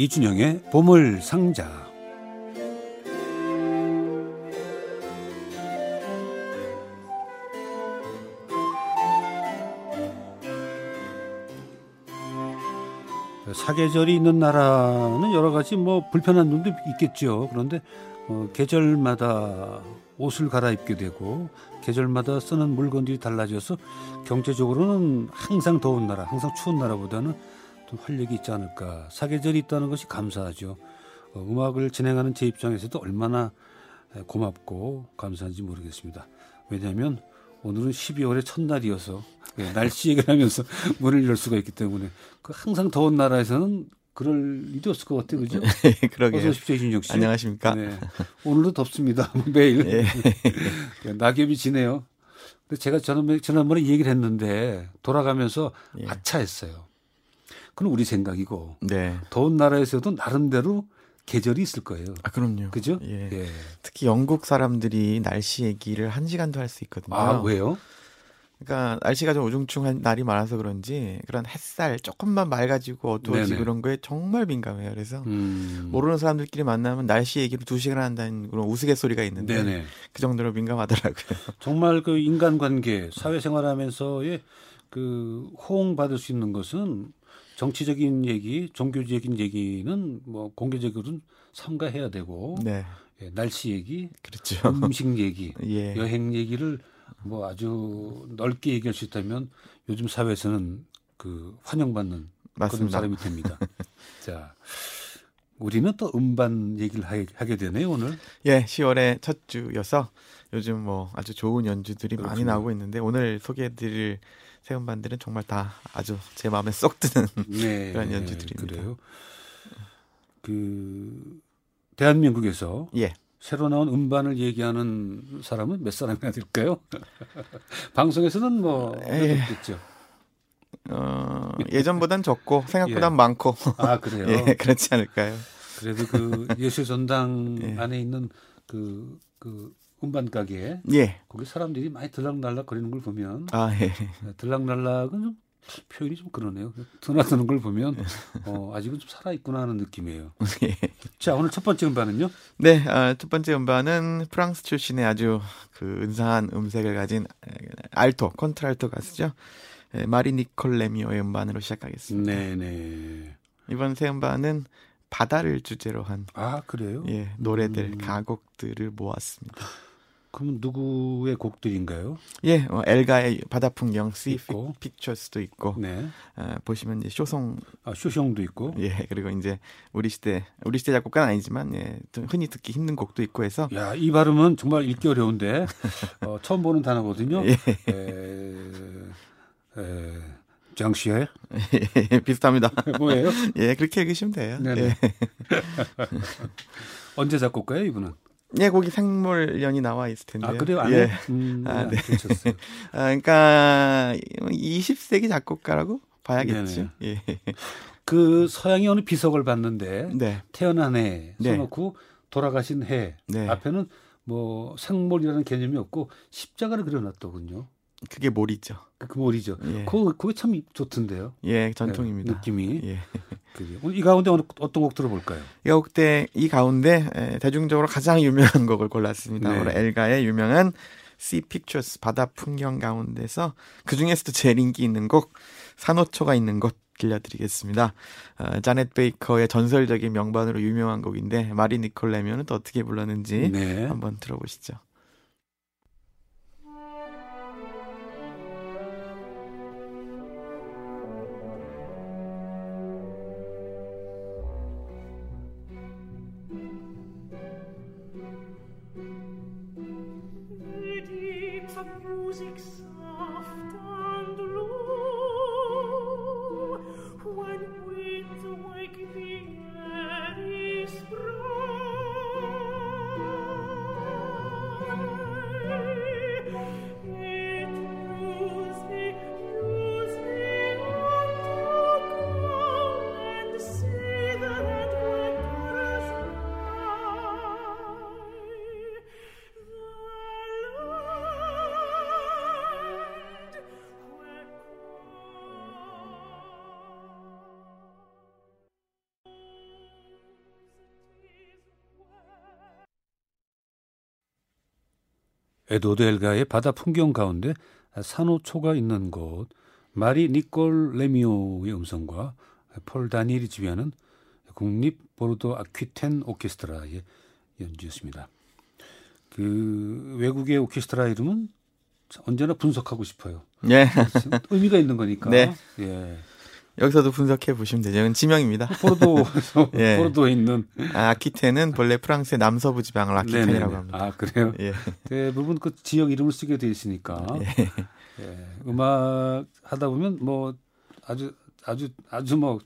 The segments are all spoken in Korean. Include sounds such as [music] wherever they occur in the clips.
이준영의 보물 상자. 사계절이 있는 나라는 여러 가지 뭐 불편한 점도 있겠죠. 그런데 어, 계절마다 옷을 갈아입게 되고 계절마다 쓰는 물건들이 달라져서 경제적으로는 항상 더운 나라, 항상 추운 나라보다는 좀 활력이 있지 않을까. 사계절이 있다는 것이 감사하죠. 어, 음악을 진행하는 제 입장에서도 얼마나 고맙고 감사한지 모르겠습니다. 왜냐하면 오늘은 12월의 첫날이어서 네, 날씨 얘기를 하면서 [laughs] 문을 열 수가 있기 때문에 그 항상 더운 나라에서는 그럴 일이 없을 것 같아요, 그죠? [laughs] 네, 그러게요. 어서 오십시오, 이준혁 씨. 안녕하십니까? 네. 오늘도 덥습니다. [laughs] 매일. 네. 낙엽이 지네요. 근데 제가 지난번에, 지난번에 얘기를 했는데 돌아가면서 예. 아차했어요. 그건 우리 생각이고. 네. 더운 나라에서도 나름대로 계절이 있을 거예요. 아, 그럼요. 그죠? 예. 예. 특히 영국 사람들이 날씨 얘기를 한 시간도 할 수 있거든요. 아, 왜요? 그러니까 날씨가 좀 우중충한 날이 많아서 그런지 그런 햇살 조금만 맑아지고 어두워지고 네네. 그런 거에 정말 민감해요. 그래서 음. 모르는 사람들끼리 만나면 날씨 얘기를 두 시간 한다는 그런 우스갯소리가 있는데 네네. 그 정도로 민감하더라고요. [laughs] 정말 그 인간관계, 사회생활하면서의 그 호응받을 수 있는 것은 정치적인 얘기, 종교적인 얘기는 뭐 공개적으로는 삼가해야 되고 네. 예, 날씨 얘기, 그렇죠. 음식 얘기, [laughs] 예. 여행 얘기를 뭐 아주 넓게 얘기할 수 있다면 요즘 사회에서는 그 환영받는 맞습니다. 그런 사람이 됩니다. [laughs] 자, 우리는 또 음반 얘기를 하게 되네요 오늘. 예, 10월의 첫 주여서 요즘 뭐 아주 좋은 연주들이 그렇군요. 많이 나오고 있는데 오늘 소개해드릴 새 음반들은 정말 다 아주 제 마음에 쏙 드는 네, [laughs] 그런 연주들입니다. 그래요. 그 대한민국에서 예. 새로 나온 음반을 얘기하는 사람은 몇 사람이나 될까요? [laughs] 방송에서는 뭐겠죠. 어, 예전보단 적고 생각보단 예. 많고. 아 그래요? [laughs] 예, 그렇지 않을까요? 그래도 그 예술 전당 예. 안에 있는 그그 그 음반 가게. 예. 거기 사람들이 많이 들락날락 거리는 걸 보면. 아, 예. 들락날락은 좀 표현이 좀 그러네요. 드나드는 걸 보면 어, 아직은 좀 살아 있구나 하는 느낌이에요. [laughs] 예. 자, 오늘 첫 번째 음반은요? 네, 어, 첫 번째 음반은 프랑스 출신의 아주 그 은사한 음색을 가진 알토, 컨트랄토 가수죠. 마리 니콜 레미오의 음반으로 시작하겠습니다. 네네. 네. 이번 새 음반은 바다를 주제로 한 아, 그래요? 예, 노래들, 음. 가곡들을 모았습니다. 그럼 누구의 곡들인가요? 예, 어, 엘가의 바다 풍경, 시 있고. 픽처스도 있고, 네. 어, 보시면 이제 쇼송, 아, 쇼송도 있고, 예, 그리고 이제 우리 시대, 우리 시대 작곡가는 아니지만, 예, 흔히 듣기 힘든 곡도 있고 해서, 야, 이 발음은 정말 읽기 어려운데, [laughs] 어, 처음 보는 단어거든요. 예. 에, 에, 장시에 [laughs] 예, 비슷합니다. [laughs] 뭐예요? 예, 그렇게 읽으시면 돼요. 네 예. 언제 작곡가요, 이분은? 예, 거기 생물연이 나와 있을 텐데요. 아, 그래요? 안 예. 음, 아, 네. [laughs] 아, 그러니까 20세기 작곡가라고 봐야겠죠. 예. 그 서양의 어느 비석을 봤는데 네. 태어난 해 네. 써놓고 네. 돌아가신 해 네. 앞에는 뭐 생물이라는 개념이 없고 십자가를 그려놨더군요. 그게 몰이죠. 그, 그 몰이죠. 예. 그, 그게 참 좋던데요. 예, 전통입니다. 네, 느낌이. 예. 이 가운데 어느, 어떤 곡 들어볼까요? 이 가운데, 이 가운데 에, 대중적으로 가장 유명한 [laughs] 곡을 골랐습니다. 네. 엘가의 유명한 Sea Pictures 바다 풍경 가운데서 그 중에서도 제일 인기 있는 곡 산호초가 있는 곳 들려드리겠습니다. 어, 자넷 베이커의 전설적인 명반으로 유명한 곡인데 마리 니콜 레면은 또 어떻게 불렀는지 네. 한번 들어보시죠. 에드워드 엘가의 바다 풍경 가운데 산호초가 있는 곳 마리 니콜 레미오의 음성과 폴 다니엘이 지휘하는 국립 보르도 아키텐 오케스트라의 연주였습니다. 그 외국의 오케스트라 이름은 언제나 분석하고 싶어요. 예. 의미가 있는 거니까. [laughs] 네. 예. 여기서도 분석해 보시면 되죠. 이건 지명입니다. 보르도 [laughs] 예. 보르도에 있는 아, 아키테는 본래 프랑스의 남서부 지방을 아키텐이라고 네네네. 합니다. 아 그래요? 예. 대부분 그 지역 이름을 쓰게 돼 있으니까 예. 예, 음악 하다 보면 뭐 아주 아주 아주 뭐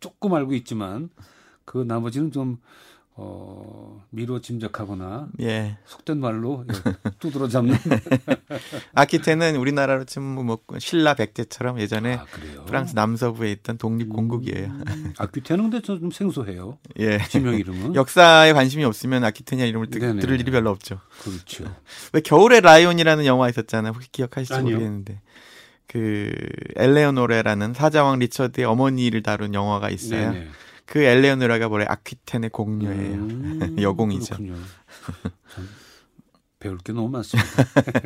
조금 알고 있지만 그 나머지는 좀 어, 미로 짐작하거나 예. 속된 말로 예, [laughs] 두드러 잡는 [laughs] 아키테는 우리나라로 치면 뭐 신라 백제처럼 예전에 아. 프랑스 남서부에 있던 독립 공국이에요. 음, 아퀴테는 근데 좀 생소해요. 예. 지명 이름은 [laughs] 역사에 관심이 없으면 아키테냐 이름을 듣, 네네. 들을 일이 별로 없죠. 그렇죠. 왜 겨울의 라이온이라는 영화 있었잖아요. 혹시 기억하실지 아니요. 모르겠는데. 그 엘레오노레라는 사자왕 리처드의 어머니를 다룬 영화가 있어요. 네네. 그 엘레오노라가 뭐래 아퀴텐의 공녀예요. 음, [laughs] 여공이죠. 배울 게 너무 많습니다.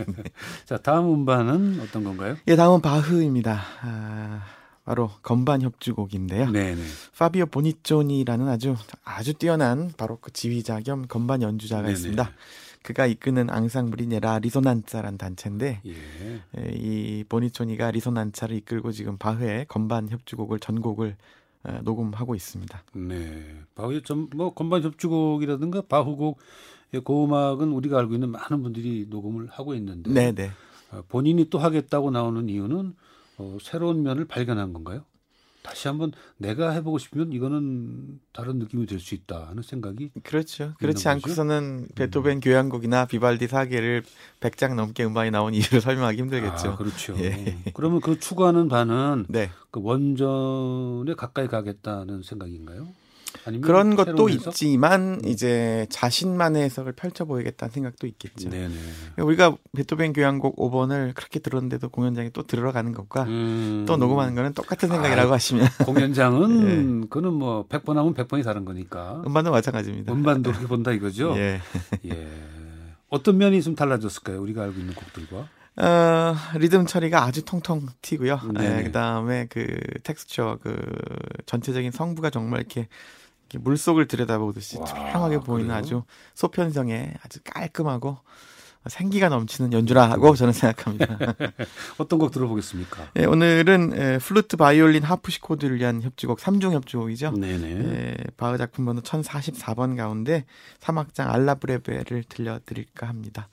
[laughs] 자 다음 음반은 어떤 건가요? 예, 다음은 바흐입니다. 아, 바로 건반 협주곡인데요. 네네. 파비오 보니조니라는 아주 아주 뛰어난 바로 그 지휘자 겸 건반 연주자가 네네. 있습니다. 그가 이끄는 앙상블이 네라 리소난자라는 단체인데 예. 에, 이 보니조니가 리소난자를 이끌고 지금 바흐의 건반 협주곡을 전곡을 어, 녹음하고 있습니다. 네. 바흐의 좀뭐 건반 협주곡이라든가 바흐곡 그 음악은 우리가 알고 있는 많은 분들이 녹음을 하고 있는데 네, 네. 어, 본인이 또 하겠다고 나오는 이유는 어, 새로운 면을 발견한 건가요? 다시 한번 내가 해보고 싶으면 이거는 다른 느낌이 될 수 있다 하는 생각이 그렇죠. 그렇지? 않고서는 베토벤 교향곡이나 비발디 사계를 100장 넘게 음반이 나온 이유를 [laughs] 설명하기 힘들겠죠. 아, 그렇죠. 예. 그러면 그 추구하는 바는 네. 그 원전에 가까이 가겠다는 생각인가요? 그런 것도 새로운 해석? 있지만 이제 자신만의 해석을 펼쳐 보이겠다는 생각도 있겠죠. 네네. 우리가 베토벤 교향곡 5번을 그렇게 들었는데도 공연장에 또 들어가는 것과 음, 또 녹음하는 거는 똑같은 생각이라고 아, 하시면 [laughs] 공연장은 그는 뭐 100번 하면 100번이 다른 거니까 음반도 마찬가지입니다. 음반도 그렇게 본다 이거죠. [laughs] 예. 예. 어떤 면이 좀 달라졌을까요? 우리가 알고 있는 곡들과. 어, 리듬 처리가 아주 통통 튀고요. 예, 그다음에 그 텍스처 그 전체적인 성부가 정말 이렇게 물속을 들여다보듯이 와, 투명하게 보이는 그래요? 아주 소편성의 아주 깔끔하고 생기가 넘치는 연주라고 저는 생각합니다. [laughs] 어떤 곡 들어보겠습니까? 예, 오늘은 에, 플루트, 바이올린, 하프시코드를 위한 협주곡 3중 협주곡이죠. 네네. 예, 바흐 작품 번호 1044번 가운데 3악장 알라브레베를 들려드릴까 합니다.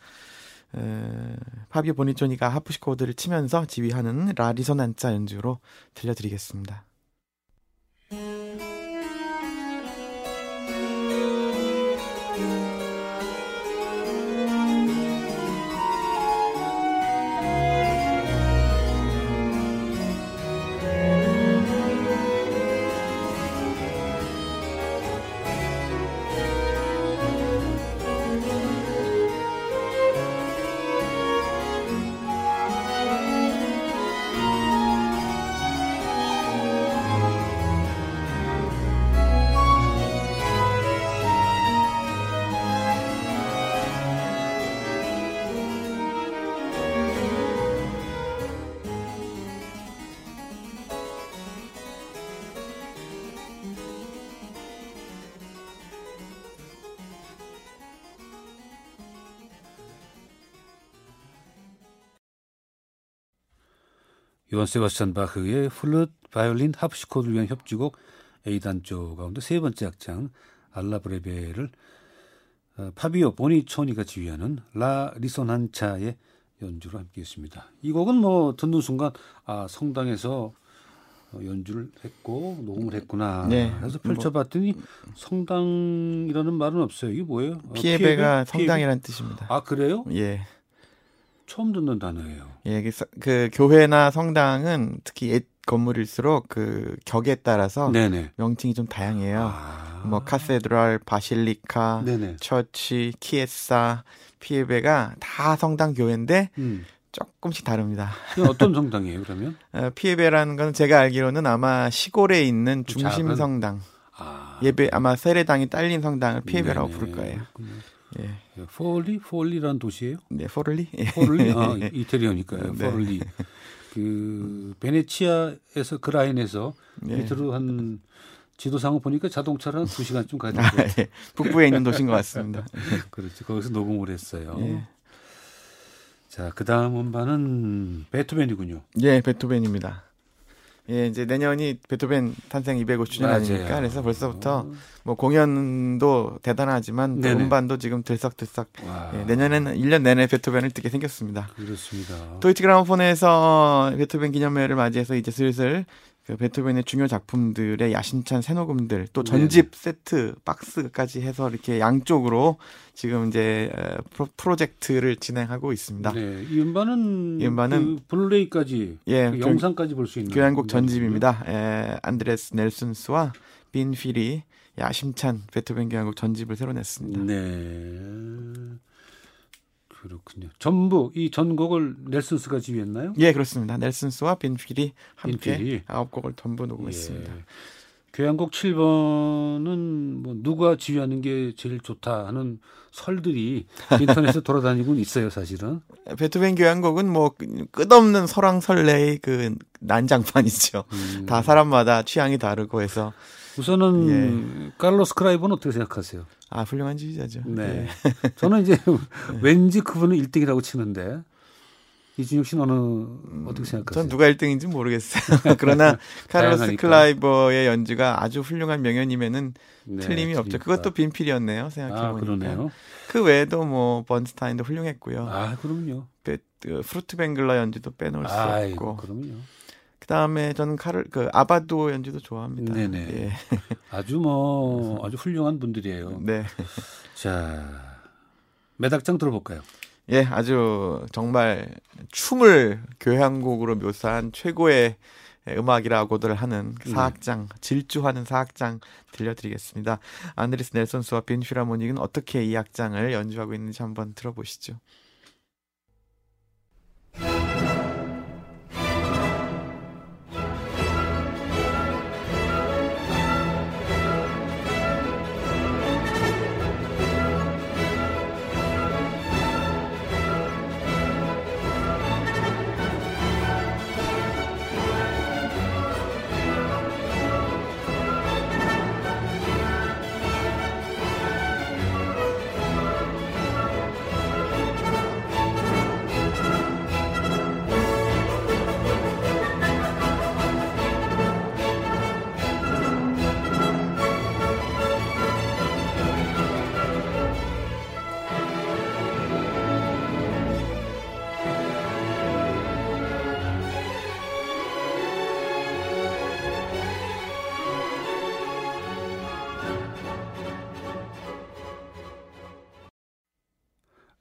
에, 파비오 보니조니가 하프시코드를 치면서 지휘하는 라 리소난자 연주로 들려드리겠습니다. 요한 세바스찬 바흐의 플룻, 바이올린, 하프시코드를 위한 협주곡 A단조 가운데 세 번째 악장 alla breve를 어, 파비오 보니초니가 지휘하는 라 리소난차의 연주로 함께했습니다. 이 곡은 뭐 듣는 순간 아 성당에서 어, 연주를 했고 녹음을 했구나. 네. 그래서 펼쳐봤더니 성당이라는 말은 없어요. 이게 뭐예요? 어, pieve가 pieve? 성당이라는 뜻입니다. 아 그래요? 예. 처음 듣는 단어예요. 예, 그, 서- 그 교회나 성당은 특히 옛 건물일수록 그 격에 따라서 네네. 명칭이 좀 다양해요. 아. 뭐 cathedral, 바실리카, 네네. church, chiesa, pieve가 다 성당 교회인데 음. 조금씩 다릅니다. 어떤 성당이에요 그러면? [laughs] 어, pieve라는 건 제가 알기로는 아마 시골에 있는 좀 중심 작은? 성당, 아. 예배 아마 세례당이 딸린 성당을 pieve라고. 부를 거예요. 그렇군요. 예. 포올리? 포올리라는 도시예요? 네, 포를리. 예. 포올리? 아, [laughs] 이태리어니까요. 네. 포올리. 그 베네치아에서 그 라인에서 네. 밑으로 한 지도상을 보니까 자동차로 한 2시간쯤 가야 [laughs] 아, 되고 예. 북부에 있는 도시인 것 같습니다. [laughs] 그렇지. 거기서 녹음을 했어요. 예. 자, 그다음 음반은 베토벤이군요. 예, 베토벤입니다. 예, 이제 내년이 베토벤 탄생 250주년 맞아요. 아닙니까? 그래서 벌써부터 뭐 공연도 대단하지만 또. 음반도 지금 들썩들썩. 와. 예, 내년에는 1년 내내 베토벤을 듣게 생겼습니다. 그렇습니다. 도이치 그라모폰에서 베토벤 기념회를 맞이해서 이제 슬슬 그 베토벤의 중요 작품들의 야심찬 새 녹음들 또 전집 세트 박스까지 해서 이렇게 양쪽으로 지금 이제 어, 프로- 프로젝트를 진행하고 있습니다. 네, 이 음반은 이 음반은 그 블루레이까지 예, 그 교- 영상까지 볼 수 있는 교향곡. 전집입니다. 에, 안드리스 넬손스와 빈 필이 야심찬 베토벤 교향곡 전집을 새로 냈습니다. 네. 그렇군요. 전부 이 전곡을 넬슨스가 지휘했나요? 예, 그렇습니다. 넬슨스와 빈 필이 함께. 아홉 곡을 전부 녹음했습니다. 예. 교향곡 7번은 뭐 누가 지휘하는 게 제일 좋다 하는 설들이 [laughs] 인터넷에 돌아다니고 있어요, 사실은. 베토벤 교향곡은 뭐 끝- 끝없는 설왕설래의 그 난장판이죠. 음. 다 사람마다 취향이 다르고 해서 우선은 예. 칼로스 크라이버는 어떻게 생각하세요? 아 훌륭한 지휘자죠. 네. 예. [laughs] 저는 이제 [laughs] 왠지 그분은 1등이라고 치는데 이준형 씨는 어느 어떻게 생각하세요? 전 누가 1등인지 모르겠어요. [laughs] 그러나 카를로스. 클라이버의 연주가 아주 훌륭한 명연임에는 네, 틀림이 없죠. 틀리니까. 그것도 빈필이었네요. 생각해 아, 보니까. 그러네요. 그 외에도 뭐 번스타인도 훌륭했고요. 아, 그럼요. 그, 그 푸르트벵글러 연주도 빼놓을 수 없고. 그럼요. 그다음에 저는 카를 그 아바도 연주도 좋아합니다. 네네. 예. 아주 뭐 아주 훌륭한 분들이에요. 네. 자, 몇 악장 들어볼까요? 예, 아주 정말 춤을 교향곡으로 묘사한 최고의 음악이라고들 하는 그 네. 사악장, 질주하는 사악장 들려드리겠습니다. 안드레스 넬슨스와 빈 휘라모닉은 어떻게 이 악장을 연주하고 있는지 한번 들어보시죠.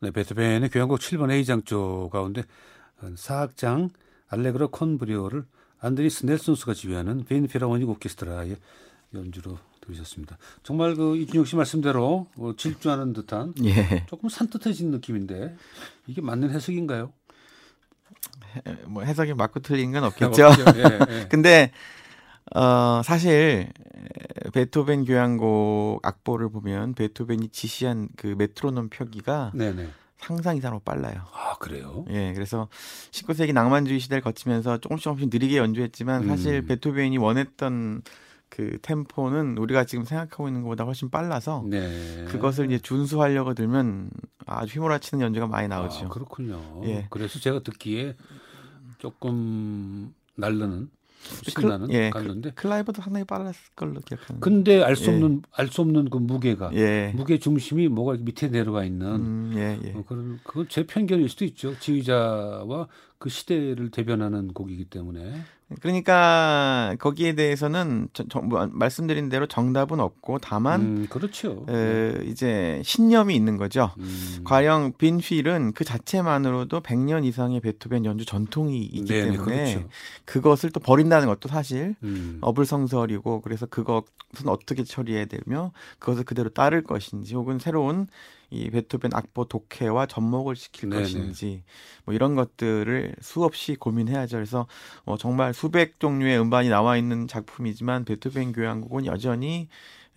네, 베토벤의 교향곡 7번 A장조 가운데 사악장 알레그로 콘브리오를 안드리스 넬슨스가 지휘하는 빈 피라모닉 오케스트라의 연주로 들으셨습니다. 정말 그 이준혁 씨 말씀대로 어, 질주하는 듯한 예. 조금 산뜻해진 느낌인데 이게 맞는 해석인가요? 뭐 해석이 맞고 틀린 건 [laughs] 없겠죠. 예, 예. [laughs] 근데 어 사실 베토벤 교향곡 악보를 보면 베토벤이 지시한 그 메트로놈 표기가 네네. 상상 이상으로 빨라요. 아 그래요? 예, 그래서 19세기 낭만주의 시대를 거치면서 조금씩 조금씩 느리게 연주했지만 사실 음. 베토벤이 원했던 그 템포는 우리가 지금 생각하고 있는 것보다 훨씬 빨라서 네. 그것을 이제 준수하려고 들면 아주 휘몰아치는 연주가 많이 나오죠. 아, 그렇군요. 예. 그래서 제가 듣기에 조금 날르는 그- 신나는 예, 갔는데 클라이버도 상당히 빨랐을 걸로 기억하는데. 근데 알수 예. 없는 알수 없는 그 무게가 예. 무게 중심이 뭐가 밑에 내려가 있는 음, 예, 예. 어, 그런 그건 제 편견일 수도 있죠. 지휘자와 그 시대를 대변하는 곡이기 때문에 그러니까 거기에 대해서는 저, 저, 뭐, 말씀드린 대로 정답은 없고 다만 음, 그렇죠. 에, 이제 신념이 있는 거죠. 음, 과연 빈필은 그 자체만으로도 100년 이상의 베토벤 연주 전통이 있기 네네, 때문에 그렇죠. 그것을 또 버린다는 것도 사실 음, 어불성설이고 그래서 그것은 어떻게 처리해야 되며 그것을 그대로 따를 것인지 혹은 새로운 이 베토벤 악보 독해와 접목을 시킬 네네. 것인지 뭐 이런 것들을 수없이 고민해야죠. 그래서 어, 정말 수백 종류의 음반이 나와 있는 작품이지만 베토벤 교향곡은 여전히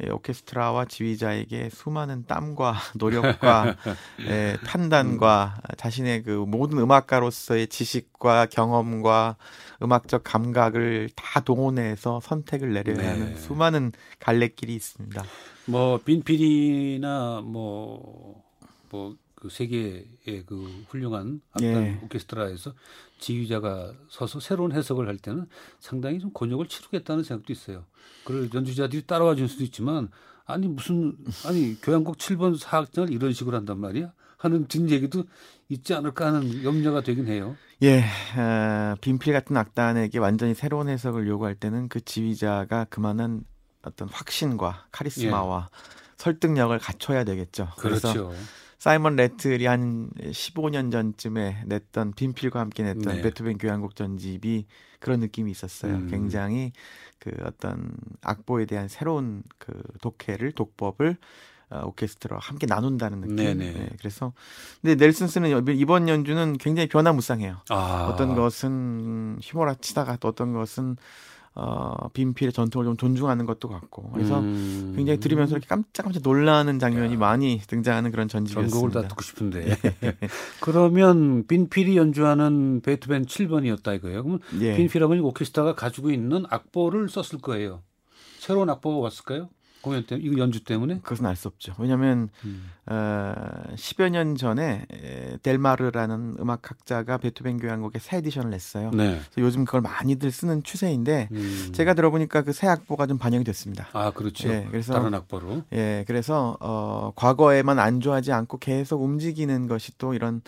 예, 오케스트라와 지휘자에게 수많은 땀과 [laughs] 노력과 [laughs] 예, 판단과 자신의 그 모든 음악가로서의 지식과 경험과 음악적 감각을 다 동원해서 선택을 내려야 네. 하는 수많은 갈래길이 있습니다. 뭐 빈필이나 뭐뭐 그 세계의 그 훌륭한 악단 예. 오케스트라에서 지휘자가 서서 새로운 해석을 할 때는 상당히 좀 곤욕을 치르겠다는 생각도 있어요. 그걸 연주자들이 따라와 줄 수도 있지만 아니 무슨 아니 교향곡 7번 사악장을 이런 식으로 한단 말이야 하는 뒷 얘기도 있지 않을까 하는 염려가 되긴 해요. 예, 어, 빈필 같은 악단에게 완전히 새로운 해석을 요구할 때는 그 지휘자가 그만한 어떤 확신과 카리스마와 예. 설득력을 갖춰야 되겠죠. 그렇죠. 그래서 사이먼 레틀이 한 15년 전쯤에 냈던 빈필과 함께 냈던 네. 베토벤 교향곡 전집이 그런 느낌이 있었어요. 음. 굉장히 그 어떤 악보에 대한 새로운 그 독해를 독법을 어, 오케스트라와 함께 나눈다는 느낌. 네네. 네, 그래서 근데 넬슨스는 이번 연주는 굉장히 변화무쌍해요. 아. 어떤 것은 휘몰아치다가 또 어떤 것은 어, 빈필의 전통을 좀 존중하는 것도 같고 그래서 음... 굉장히 들으면서 이렇게 깜짝깜짝 놀라는 장면이 야. 많이 등장하는 그런 전집이었습니다. 전곡을 다 듣고 싶은데 [laughs] 그러면 빈필이 연주하는 베토벤 7번이었다 이거예요. 그러면 예. 빈필하면 오케스트라가 가지고 있는 악보를 썼을 거예요. 새로운 악보가 왔을까요? 공연 때 이거 연주 때문에? 그것은 알 수 없죠. 왜냐하면 음. 어, 10여 년 전에 델마르라는 음악학자가 베토벤 교향곡의 새 에디션을 냈어요. 네. 그래서 요즘 그걸 많이들 쓰는 추세인데 음. 제가 들어보니까 그 새 악보가 좀 반영이 됐습니다. 아 그렇죠. 예, 그래서 다른 악보로. 예, 그래서 어, 과거에만 안주하지 않고 계속 움직이는 것이 또 이런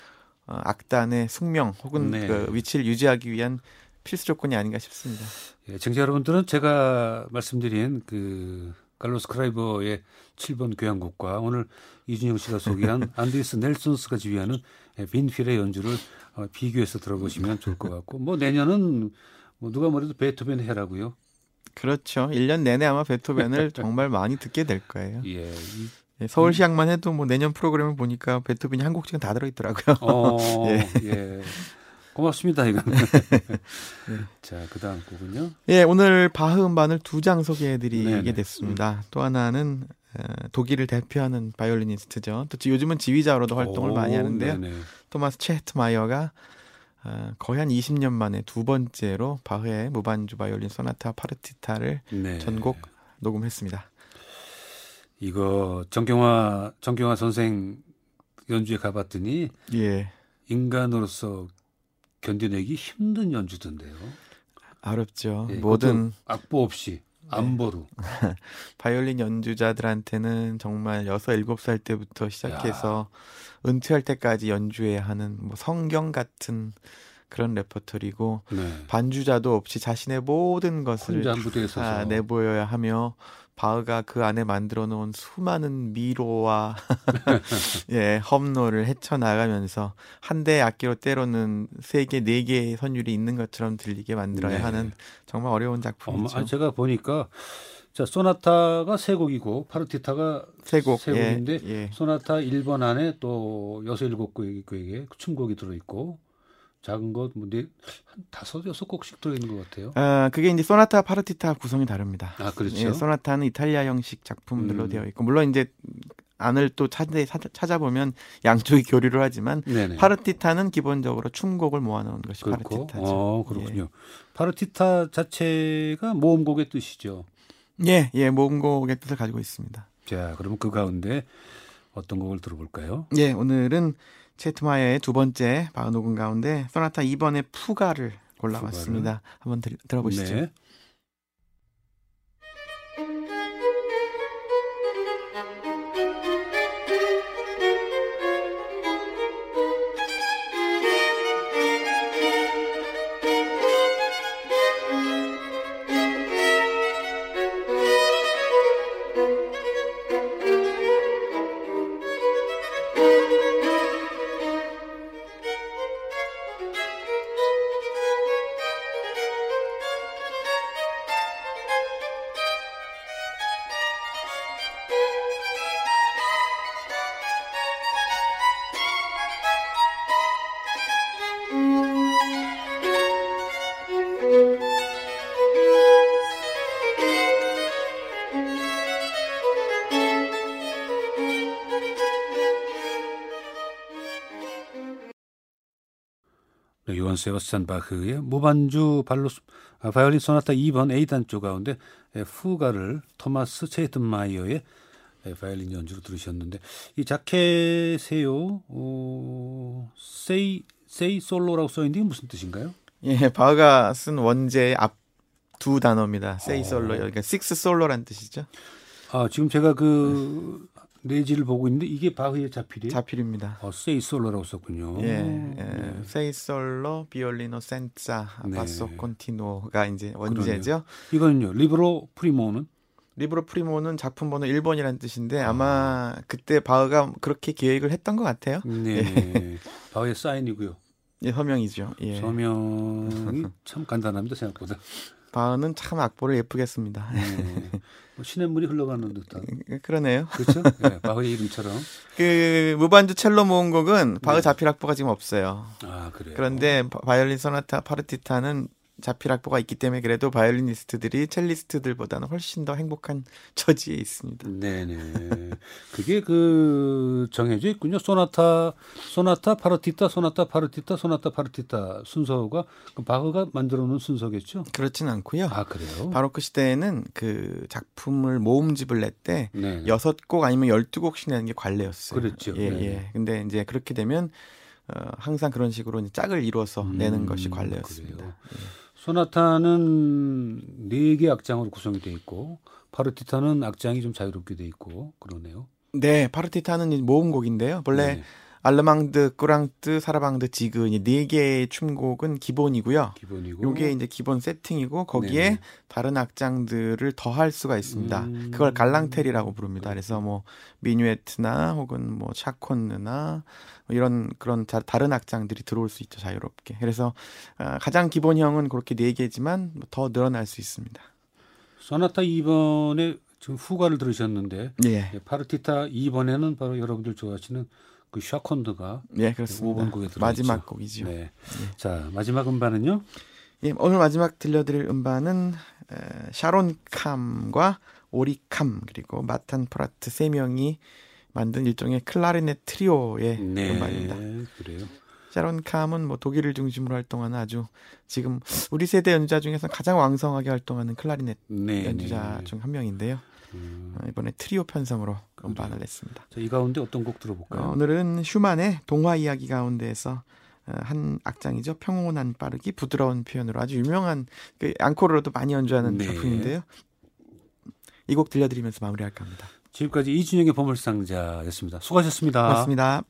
어, 악단의 숙명 혹은 네. 그 위치를 유지하기 위한 필수 조건이 아닌가 싶습니다. 예, 청자 여러분들은 제가 말씀드린 그 칼로스 크라이버의 7번 교향곡과 오늘 이준영 씨가 소개한 [laughs] 안드리스 넬슨스가 지휘하는 빈필의 연주를 어, 비교해서 들어보시면 좋을 것 같고 뭐 내년은 뭐 누가 뭐래도 베토벤 해라고요. 그렇죠. 1년 내내 아마 베토벤을 [laughs] 정말 많이 듣게 될 거예요. 예. 예 서울 시향만 해도 뭐 내년 프로그램을 보니까 베토벤이 한 곡씩은 다 들어 있더라고요. 어, [laughs] 예. 예. 고맙습니다, 이건. [laughs] 네. 자, 그 다음 곡은요? 예, 오늘 바흐 음반을 두 장 소개해 드리게 됐습니다. 음. 또 하나는 독일을 대표하는 바이올리니스트죠. 또 요즘은 지휘자로도 활동을 오, 많이 하는데요. 네네. 토마스 체트마이어가 어, 거의 한 20년 만에 두 번째로 바흐의 무반주 바이올린 소나타 파르티타를 네. 전곡 녹음했습니다. 이거 정경화 정경화 선생 연주에 가봤더니 예. 인간으로서 견뎌내기 힘든 연주던데요. 어렵죠. 예, 모든 악보 없이 안보로 네. [laughs] 바이올린 연주자들한테는 정말 6, 7살 때부터 시작해서 야. 은퇴할 때까지 연주해야 하는 뭐 성경 같은 그런 레퍼토리고 네. 반주자도 없이 자신의 모든 것을 다 내보여야 하며 바흐가 그 안에 만들어 놓은 수많은 미로와 [laughs] [laughs] 예, 험로를 헤쳐나가면서 한 대의 악기로 때로는 세 개, 네 개의 선율이 있는 것처럼 들리게 만들어야 네. 하는 정말 어려운 작품이죠. 어, 제가 보니까 자, 소나타가 세 곡이고 파르티타가 세 곡. 세 곡인데 예, 예. 소나타 1번 안에 또 여섯 일곱 곡에게 춤곡이 들어 있고 작은 것, 뭐, 네, 한 다섯, 여섯 곡씩 들어있는 것 같아요. 아, 그게 이제 소나타, 파르티타 구성이 다릅니다. 아, 그렇죠. 예, 소나타는 이탈리아 형식 작품들로 음. 되어 있고, 물론 이제 안을 또 찾아, 찾아보면 양쪽이 교류를 하지만, 네네. 파르티타는 기본적으로 춤곡을 모아놓은 것이 그렇고? 파르티타죠. 어, 그렇군요. 예. 파르티타 자체가 모음곡의 뜻이죠. 예, 예, 모음곡의 뜻을 가지고 있습니다. 자, 그러면 그 가운데 어떤 곡을 들어볼까요? 예, 오늘은 체트마이어의 두 번째 바흐 녹음 가운데 소나타 2번의 푸가를 골라봤습니다. 푸가를. 한번 들, 들어보시죠. 네. 네, 요한 세바스찬 바흐의 무반주 발로 아, 바이올린 소나타 2번 A단조 가운데 예, 푸가를 토마스 체트마이어의 예, 바이올린 연주로 들으셨는데 이 자켓에요. 어, sei sei solo라고 써 있는데 무슨 뜻인가요? 예, 바흐가 쓴 원제의 앞 두 단어입니다. sei solo, 그러니까 six solo란 뜻이죠. 아 지금 제가 그 내지를 보고 있는데 이게 바흐의 자필이에요? 자필입니다. 어, sei solo라고 썼군요. 예, 예. 네. sei solo, violino senza, 네. basso continuo가 이제 원제죠. 이거는요. libro primo는 libro primo는 작품 번호 1번이라는 뜻인데 아마 그때 바흐가 그렇게 계획을 했던 것 같아요. 네. [laughs] 바흐의 사인이고요. 예, 서명이죠. 예. 서명이 [laughs] 참 간단합니다 생각보다. 바흐는 참 악보를 예쁘게 씁니다. 네. 뭐 시냇물이 흘러가는 듯한. 그러네요. 그렇죠? [laughs] 네, 바흐의 이름처럼. 그 무반주 첼로 모음곡은 바흐 네. 자필 악보가 지금 없어요. 아 그래요. 그런데 바- 바이올린 소나타 파르티타는 자필 악보가 있기 때문에 그래도 바이올리니스트들이 첼리스트들보다는 훨씬 더 행복한 처지에 있습니다. 네네. 그게 그 정해져 있군요. 소나타, 소나타, 파르티타, 소나타, 파르티타, 소나타, 파르티타 순서가 그 바흐가 만들어 놓은 순서겠죠. 그렇진 않고요. 아 그래요. 바로크 시대에는 그 작품을 모음집을 낼때 네. 여섯 곡 아니면 열두 곡씩 내는 게 관례였어요. 그랬죠. 예, 네. 예. 근데 이제 그렇게 되면 어, 항상 그런 식으로 짝을 내는 음, 것이 관례였습니다. 그래요. 소나타는 네 개 악장으로 구성이 돼 있고 파르티타는 악장이 좀 자유롭게 돼 있고 그러네요. 네, 파르티타는 모음곡인데요. 원래 네, 알르망드, 꾸랑트, 사라방드, 지그 이네 개의 춤곡은 기본이고요. 기본이고. 요게 이제 기본 세팅이고 거기에 네네. 다른 악장들을 더할 수가 있습니다. 음. 그걸 갈랑테리라고 부릅니다. 그래서 뭐 미뉴에트나 혹은 뭐 샤콘느나 뭐 이런 그런 자- 다른 악장들이 들어올 수 있죠 자유롭게. 그래서 아, 가장 기본형은 그렇게 네 개지만 뭐더 늘어날 수 있습니다. 소나타 2번에 지금 후가를 들으셨는데 예, 예, 파르티타 2번에는 바로 여러분들 좋아하시는 그 샤콘드가 예 그렇습니다. 5번 곡에 들어 마지막 곡이죠. 네. 자 마지막 음반은요. 예, 오늘 마지막 들려드릴 음반은 에, 샤론 캄과 오리 캄 그리고 마탄 프라트 세 명이 만든 일종의 클라리넷 트리오의 네. 음반입니다. 그래요. 샤론 캄은 뭐 독일을 중심으로 활동하는 아주 지금 우리 세대 연주자 중에서 가장 왕성하게 활동하는 클라리넷 네. 연주자 네. 중 한 명인데요. 음, 어, 이번에 트리오 편성으로 음반을 냈습니다. 자, 이 가운데 어떤 곡 들어볼까요? 어, 오늘은 슈만의 동화 이야기 가운데에서 어, 한 악장이죠. 평온한 빠르기 부드러운 표현으로 아주 유명한 그 앙코르로도 많이 연주하는 네. 작품인데요. 이 곡 들려드리면서 마무리할까 합니다. 지금까지 이준영의 보물상자였습니다. 수고하셨습니다. 고맙습니다.